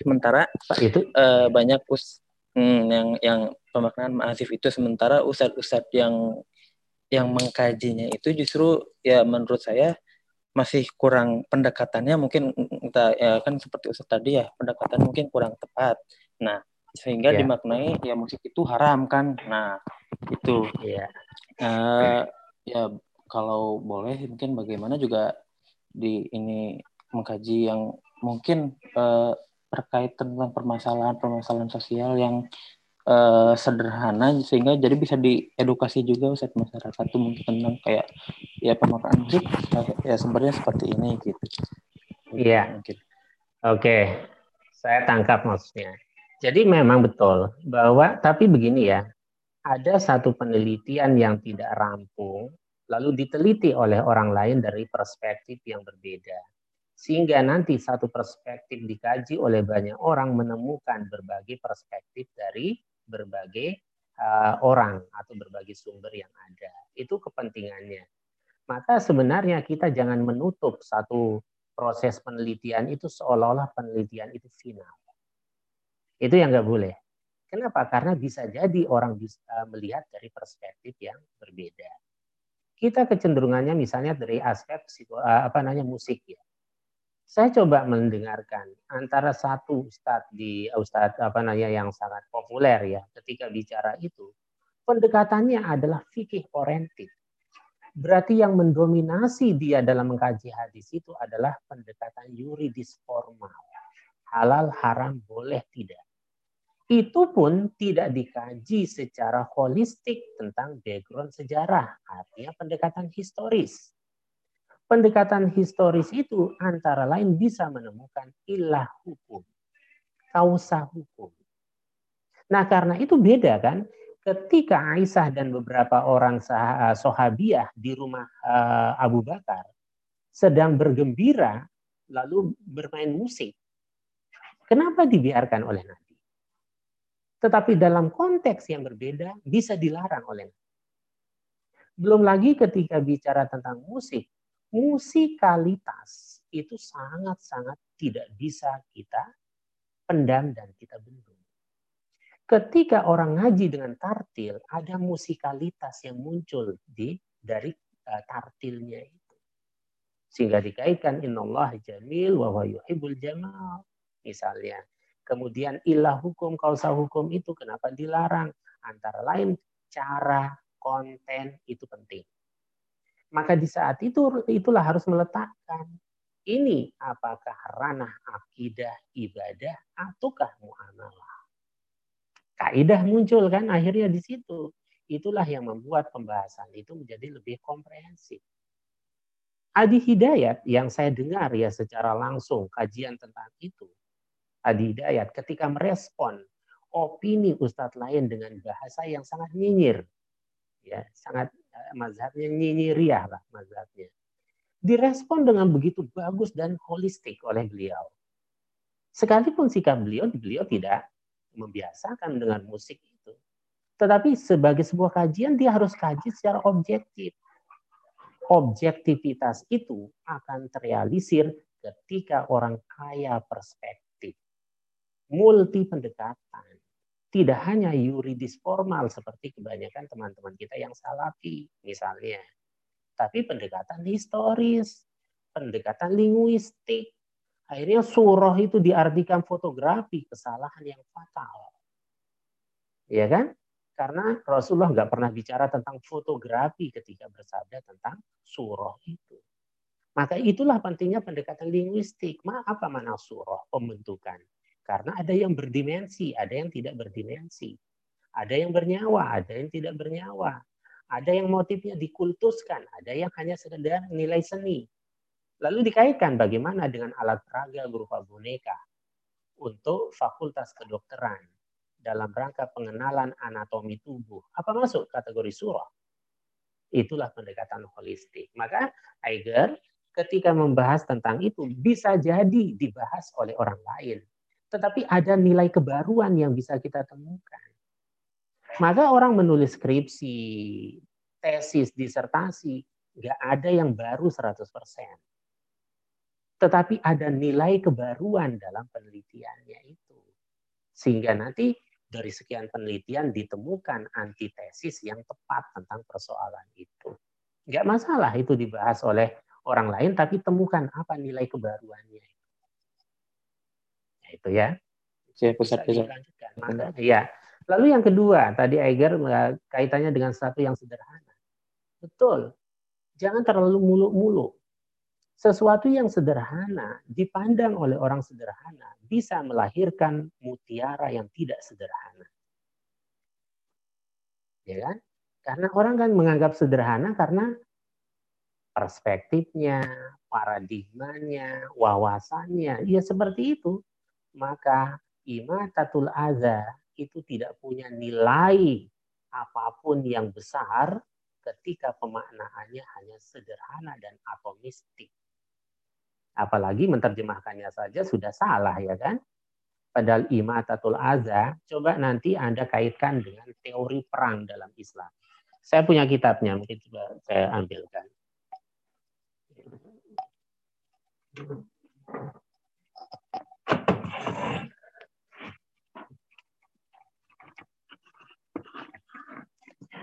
Sementara itu uh, banyak us hmm, yang yang pemaknaan ma'azif itu sementara ustadz-ustadz yang yang mengkajinya itu justru ya menurut saya masih kurang pendekatannya mungkin entah ya kan seperti Ustaz tadi ya pendekatan mungkin kurang tepat. Nah, sehingga yeah. dimaknai ya musik itu haram kan. Nah, itu. Yeah. Uh, ya kalau boleh mungkin bagaimana juga di ini mengkaji yang mungkin uh, terkait tentang permasalahan-permasalahan sosial yang uh, sederhana sehingga jadi bisa diedukasi juga Ustaz masyarakat itu mungkin tentang kayak ya pemaknaan musik ya sebenarnya seperti ini gitu. Iya. Mungkin. Oke. Saya tangkap maksudnya. Jadi memang betul bahwa tapi begini ya. Ada satu penelitian yang tidak rampung lalu diteliti oleh orang lain dari perspektif yang berbeda. Sehingga nanti satu perspektif dikaji oleh banyak orang menemukan berbagai perspektif dari berbagai uh, orang atau berbagai sumber yang ada. Itu kepentingannya. Maka sebenarnya kita jangan menutup satu proses penelitian itu seolah-olah penelitian itu final. Itu yang nggak boleh. Kenapa? Karena bisa jadi orang bisa melihat dari perspektif yang berbeda. Kita kecenderungannya misalnya dari aspek apa namanya musik ya saya coba mendengarkan antara satu ustadz di ustadz apa namanya yang sangat populer ya ketika bicara itu pendekatannya adalah fikih oriented. Berarti yang mendominasi dia dalam mengkaji hadis itu adalah pendekatan yuridis formal. Halal, haram, boleh, tidak. Itu pun tidak dikaji secara holistik tentang background sejarah, artinya pendekatan historis pendekatan historis itu antara lain bisa menemukan ilah hukum, kausa hukum. Nah karena itu beda kan, ketika Aisyah dan beberapa orang eh, sahabiah di rumah eh, Abu Bakar sedang bergembira lalu bermain musik. Kenapa dibiarkan oleh Nabi? Tetapi dalam konteks yang berbeda bisa dilarang oleh. Belum lagi ketika bicara tentang musik, musikalitas itu sangat-sangat tidak bisa kita pendam dan kita bendung. Ketika orang ngaji dengan tartil, ada musikalitas yang muncul di dari uh, tartilnya itu. Sehingga dikaitkan innallaha jamil wa yuhibbul jamal. Misalnya. Kemudian ilah hukum, kausa hukum itu kenapa dilarang? Antara lain cara, konten itu penting. Maka di saat itu itulah harus meletakkan ini apakah ranah akidah ibadah ataukah muamalah. Kaidah muncul kan akhirnya di situ. Itulah yang membuat pembahasan itu menjadi lebih komprehensif. Adi Hidayat yang saya dengar ya secara langsung kajian tentang itu. Adi Hidayat ketika merespon opini ustadz lain dengan bahasa yang sangat nyinyir. Ya, sangat mazhabnya nyinyiriah lah mazhabnya. Direspon dengan begitu bagus dan holistik oleh beliau. Sekalipun sikap beliau, beliau tidak membiasakan dengan musik itu. Tetapi sebagai sebuah kajian, dia harus kaji secara objektif. Objektivitas itu akan terrealisir ketika orang kaya perspektif. Multi pendekatan tidak hanya yuridis formal seperti kebanyakan teman-teman kita yang salafi misalnya, tapi pendekatan historis, pendekatan linguistik. Akhirnya surah itu diartikan fotografi, kesalahan yang fatal. Ya kan? Karena Rasulullah nggak pernah bicara tentang fotografi ketika bersabda tentang surah itu. Maka itulah pentingnya pendekatan linguistik. Ma, apa mana surah? Pembentukan. Karena ada yang berdimensi, ada yang tidak berdimensi. Ada yang bernyawa, ada yang tidak bernyawa. Ada yang motifnya dikultuskan, ada yang hanya sekedar nilai seni. Lalu dikaitkan bagaimana dengan alat peraga berupa boneka untuk fakultas kedokteran dalam rangka pengenalan anatomi tubuh. Apa masuk kategori surah? Itulah pendekatan holistik. Maka Eiger ketika membahas tentang itu bisa jadi dibahas oleh orang lain. Tetapi ada nilai kebaruan yang bisa kita temukan. Maka orang menulis skripsi, tesis, disertasi, nggak ada yang baru 100%. Tetapi ada nilai kebaruan dalam penelitiannya itu. Sehingga nanti dari sekian penelitian ditemukan antitesis yang tepat tentang persoalan itu. Nggak masalah itu dibahas oleh orang lain, tapi temukan apa nilai kebaruannya. Itu ya. Saya pusat Iya. Lalu yang kedua, tadi Eiger eh, kaitannya dengan satu yang sederhana. Betul. Jangan terlalu muluk-muluk sesuatu yang sederhana dipandang oleh orang sederhana bisa melahirkan mutiara yang tidak sederhana. Ya kan? Karena orang kan menganggap sederhana karena perspektifnya, paradigmanya, wawasannya, ya seperti itu. Maka imatatul aza itu tidak punya nilai apa pun yang besar ketika pemaknaannya hanya sederhana dan atomistik. Apalagi menerjemahkannya saja sudah salah ya kan? Padahal imatatul aza, coba nanti Anda kaitkan dengan teori perang dalam Islam. Saya punya kitabnya, mungkin coba saya ambilkan.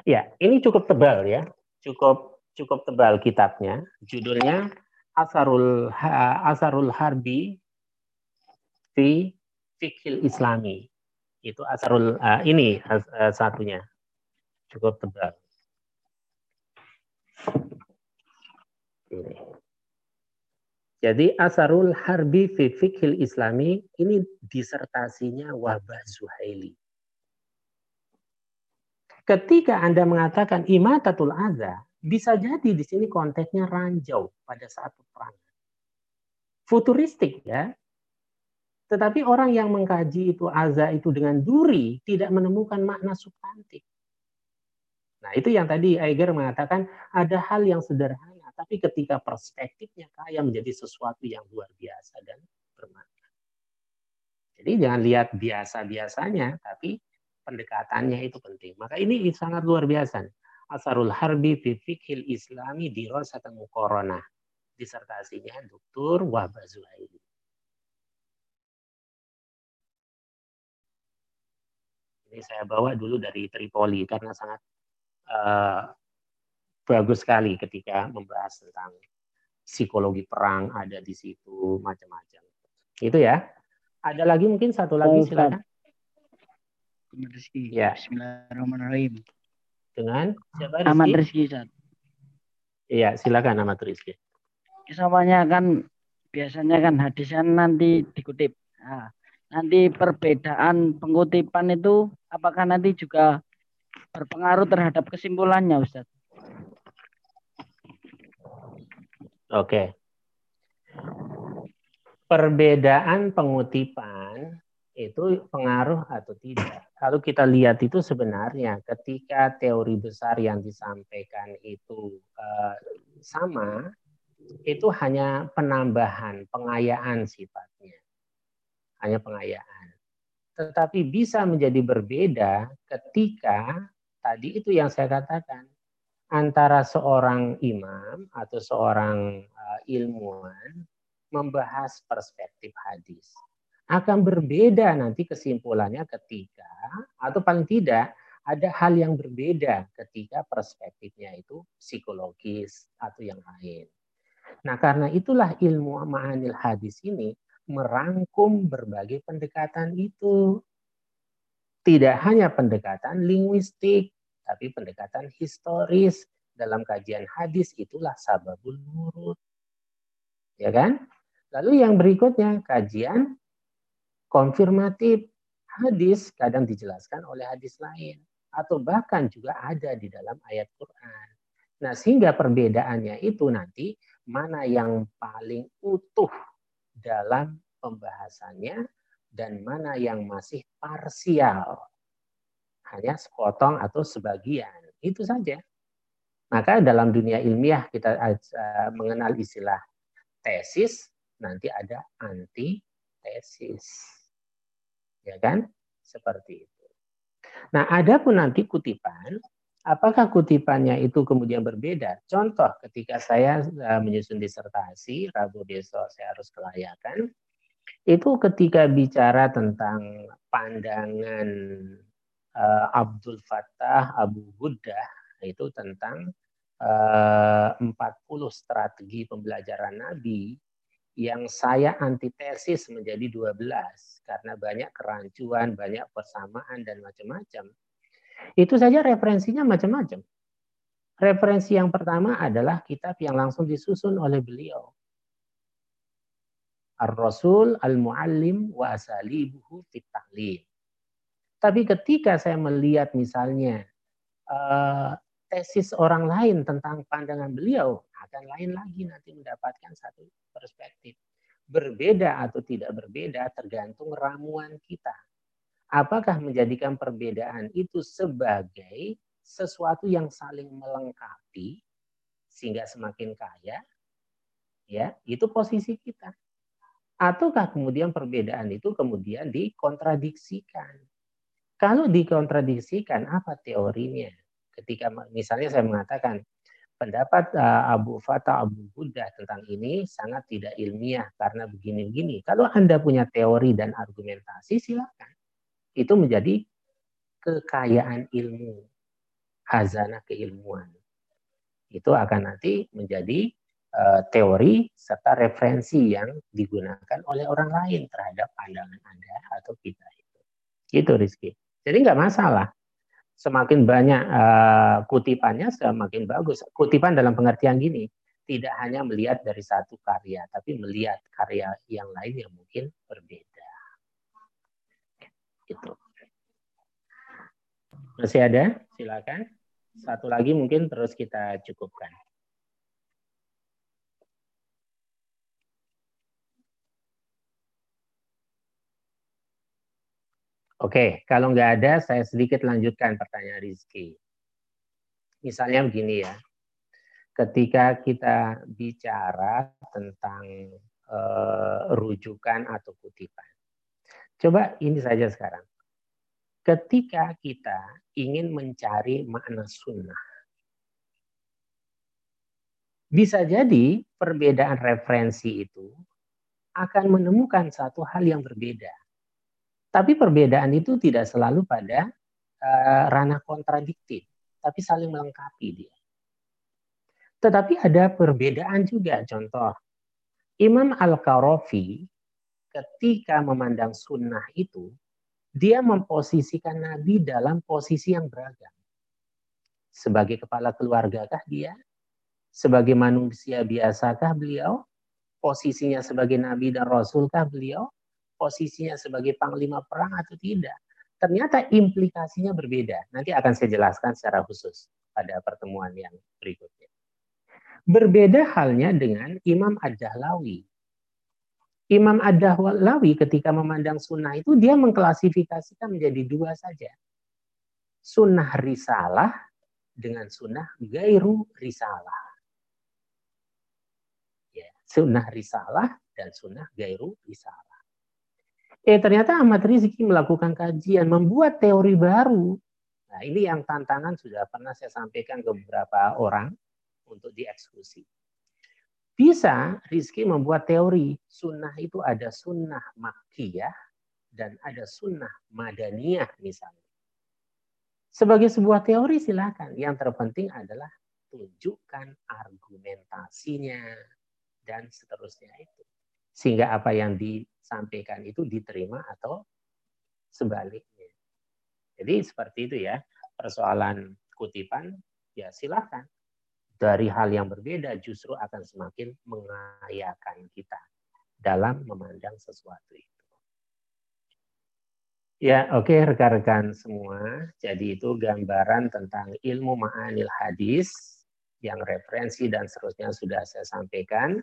Ya, ini cukup tebal ya, cukup cukup tebal kitabnya. Judulnya asarul asarul harbi fi fikil islami itu asarul uh, ini uh, satunya cukup tebal ini. Jadi asarul harbi fi fikil islami ini disertasinya Wahbah Zuhaili. Ketika Anda mengatakan imatatul adha, bisa jadi di sini konteksnya ranjau pada saat peperangan. Futuristik ya. Tetapi orang yang mengkaji itu aza itu dengan duri tidak menemukan makna substantif. Nah, itu yang tadi Eiger mengatakan ada hal yang sederhana, tapi ketika perspektifnya kaya menjadi sesuatu yang luar biasa dan bermakna. Jadi jangan lihat biasa-biasanya, tapi pendekatannya itu penting. Maka ini sangat luar biasa. Asarul Harbi fi Fikhil Islami Dirasatan Mukorona. Disertasinya Dr. Wahbah Zuhairi. Ini saya bawa dulu dari Tripoli karena sangat uh, bagus sekali ketika membahas tentang psikologi perang ada di situ macam-macam. Itu ya. Ada lagi mungkin satu lagi silakan. Ya. Bismillahirrahmanirrahim dengan siapa Rizky? Ahmad Ustaz. Iya, silakan Ahmad Rizky. Samanya kan biasanya kan hadisnya nanti dikutip. Nah, nanti perbedaan pengutipan itu apakah nanti juga berpengaruh terhadap kesimpulannya Ustaz? Oke. Perbedaan pengutipan itu pengaruh atau tidak. Kalau kita lihat itu sebenarnya ketika teori besar yang disampaikan itu uh, sama, itu hanya penambahan, pengayaan sifatnya. Hanya pengayaan. Tetapi bisa menjadi berbeda ketika tadi itu yang saya katakan antara seorang imam atau seorang uh, ilmuwan membahas perspektif hadis akan berbeda nanti kesimpulannya ketika atau paling tidak ada hal yang berbeda ketika perspektifnya itu psikologis atau yang lain. Nah, karena itulah ilmu ma'anil hadis ini merangkum berbagai pendekatan itu. Tidak hanya pendekatan linguistik, tapi pendekatan historis. Dalam kajian hadis itulah sababul nurut. Ya kan? Lalu yang berikutnya kajian konfirmatif hadis kadang dijelaskan oleh hadis lain atau bahkan juga ada di dalam ayat Quran. Nah, sehingga perbedaannya itu nanti mana yang paling utuh dalam pembahasannya dan mana yang masih parsial hanya sepotong atau sebagian. Itu saja. Maka dalam dunia ilmiah kita uh, mengenal istilah tesis, nanti ada antitesis. Ya kan? Seperti itu. Nah, ada pun nanti kutipan, apakah kutipannya itu kemudian berbeda? Contoh ketika saya uh, menyusun disertasi, Rabu besok saya harus kelayakan, itu ketika bicara tentang pandangan uh, Abdul Fattah Abu Buddha itu tentang eh, 40 strategi pembelajaran Nabi yang saya antitesis menjadi 12 karena banyak kerancuan, banyak persamaan dan macam-macam. Itu saja referensinya macam-macam. Referensi yang pertama adalah kitab yang langsung disusun oleh beliau. Ar-Rasul Al-Muallim wa Asalibuhu fit Tapi ketika saya melihat misalnya uh, tesis orang lain tentang pandangan beliau akan lain lagi nanti mendapatkan satu perspektif. Berbeda atau tidak berbeda tergantung ramuan kita. Apakah menjadikan perbedaan itu sebagai sesuatu yang saling melengkapi sehingga semakin kaya? Ya, itu posisi kita. Ataukah kemudian perbedaan itu kemudian dikontradiksikan? Kalau dikontradiksikan, apa teorinya? ketika misalnya saya mengatakan pendapat uh, Abu Fatah Abu Buddha tentang ini sangat tidak ilmiah karena begini-begini. Kalau Anda punya teori dan argumentasi silakan. Itu menjadi kekayaan ilmu, hazanah keilmuan. Itu akan nanti menjadi uh, teori serta referensi yang digunakan oleh orang lain terhadap pandangan Anda atau kita itu. Gitu Rizky. Jadi nggak masalah semakin banyak uh, kutipannya semakin bagus. Kutipan dalam pengertian gini, tidak hanya melihat dari satu karya, tapi melihat karya yang lain yang mungkin berbeda. Itu. Masih ada? Silakan. Satu lagi mungkin terus kita cukupkan. Oke, kalau nggak ada, saya sedikit lanjutkan pertanyaan Rizky. Misalnya begini ya, ketika kita bicara tentang uh, rujukan atau kutipan. Coba ini saja sekarang. Ketika kita ingin mencari makna sunnah, bisa jadi perbedaan referensi itu akan menemukan satu hal yang berbeda tapi perbedaan itu tidak selalu pada uh, ranah kontradiktif, tapi saling melengkapi dia. Tetapi ada perbedaan juga. Contoh, Imam Al-Karafi ketika memandang sunnah itu, dia memposisikan Nabi dalam posisi yang beragam. Sebagai kepala keluargakah dia? Sebagai manusia biasakah beliau? Posisinya sebagai Nabi dan Rasulkah beliau? Posisinya sebagai panglima perang atau tidak. Ternyata implikasinya berbeda. Nanti akan saya jelaskan secara khusus pada pertemuan yang berikutnya. Berbeda halnya dengan Imam Ad-Dahlawi. Imam Ad-Dahlawi ketika memandang sunnah itu dia mengklasifikasikan menjadi dua saja. Sunnah risalah dengan sunnah gairu risalah. Ya, sunnah risalah dan sunnah gairu risalah. Eh ternyata Ahmad Rizki melakukan kajian, membuat teori baru. Nah ini yang tantangan sudah pernah saya sampaikan ke beberapa orang untuk dieksekusi. Bisa Rizki membuat teori sunnah itu ada sunnah makkiyah dan ada sunnah madaniyah misalnya. Sebagai sebuah teori silakan. Yang terpenting adalah tunjukkan argumentasinya dan seterusnya itu. Sehingga apa yang di sampaikan itu diterima atau sebaliknya. Jadi seperti itu ya persoalan kutipan ya silahkan dari hal yang berbeda justru akan semakin mengayakan kita dalam memandang sesuatu itu. Ya, oke okay, rekan-rekan semua. Jadi itu gambaran tentang ilmu ma'anil hadis yang referensi dan seterusnya sudah saya sampaikan.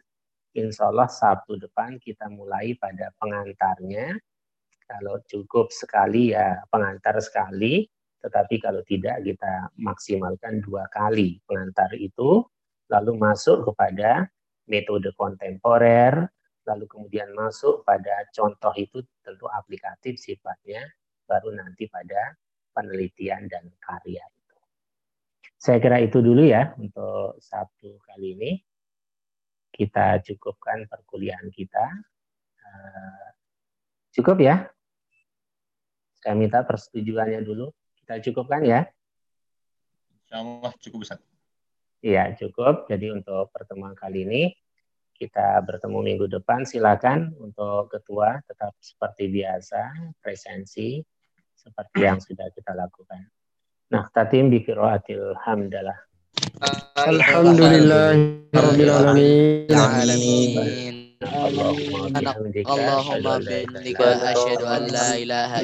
Insya Allah Sabtu depan kita mulai pada pengantarnya. Kalau cukup sekali ya pengantar sekali. Tetapi kalau tidak kita maksimalkan dua kali pengantar itu, lalu masuk kepada metode kontemporer, lalu kemudian masuk pada contoh itu tentu aplikatif sifatnya, baru nanti pada penelitian dan karya. Saya kira itu dulu ya untuk satu kali ini. Kita cukupkan perkuliahan kita. Eh, cukup ya? Saya minta persetujuannya dulu. Kita cukupkan ya? Insya Allah cukup Ustaz. Iya, cukup. Jadi untuk pertemuan kali ini kita bertemu minggu depan. Silakan untuk ketua tetap seperti biasa presensi seperti yang sudah kita lakukan. Nah, tatim bi qiraatil hamdalah. الحمد لله رب العالمين اللهم بحمدك أشهد أن لا إله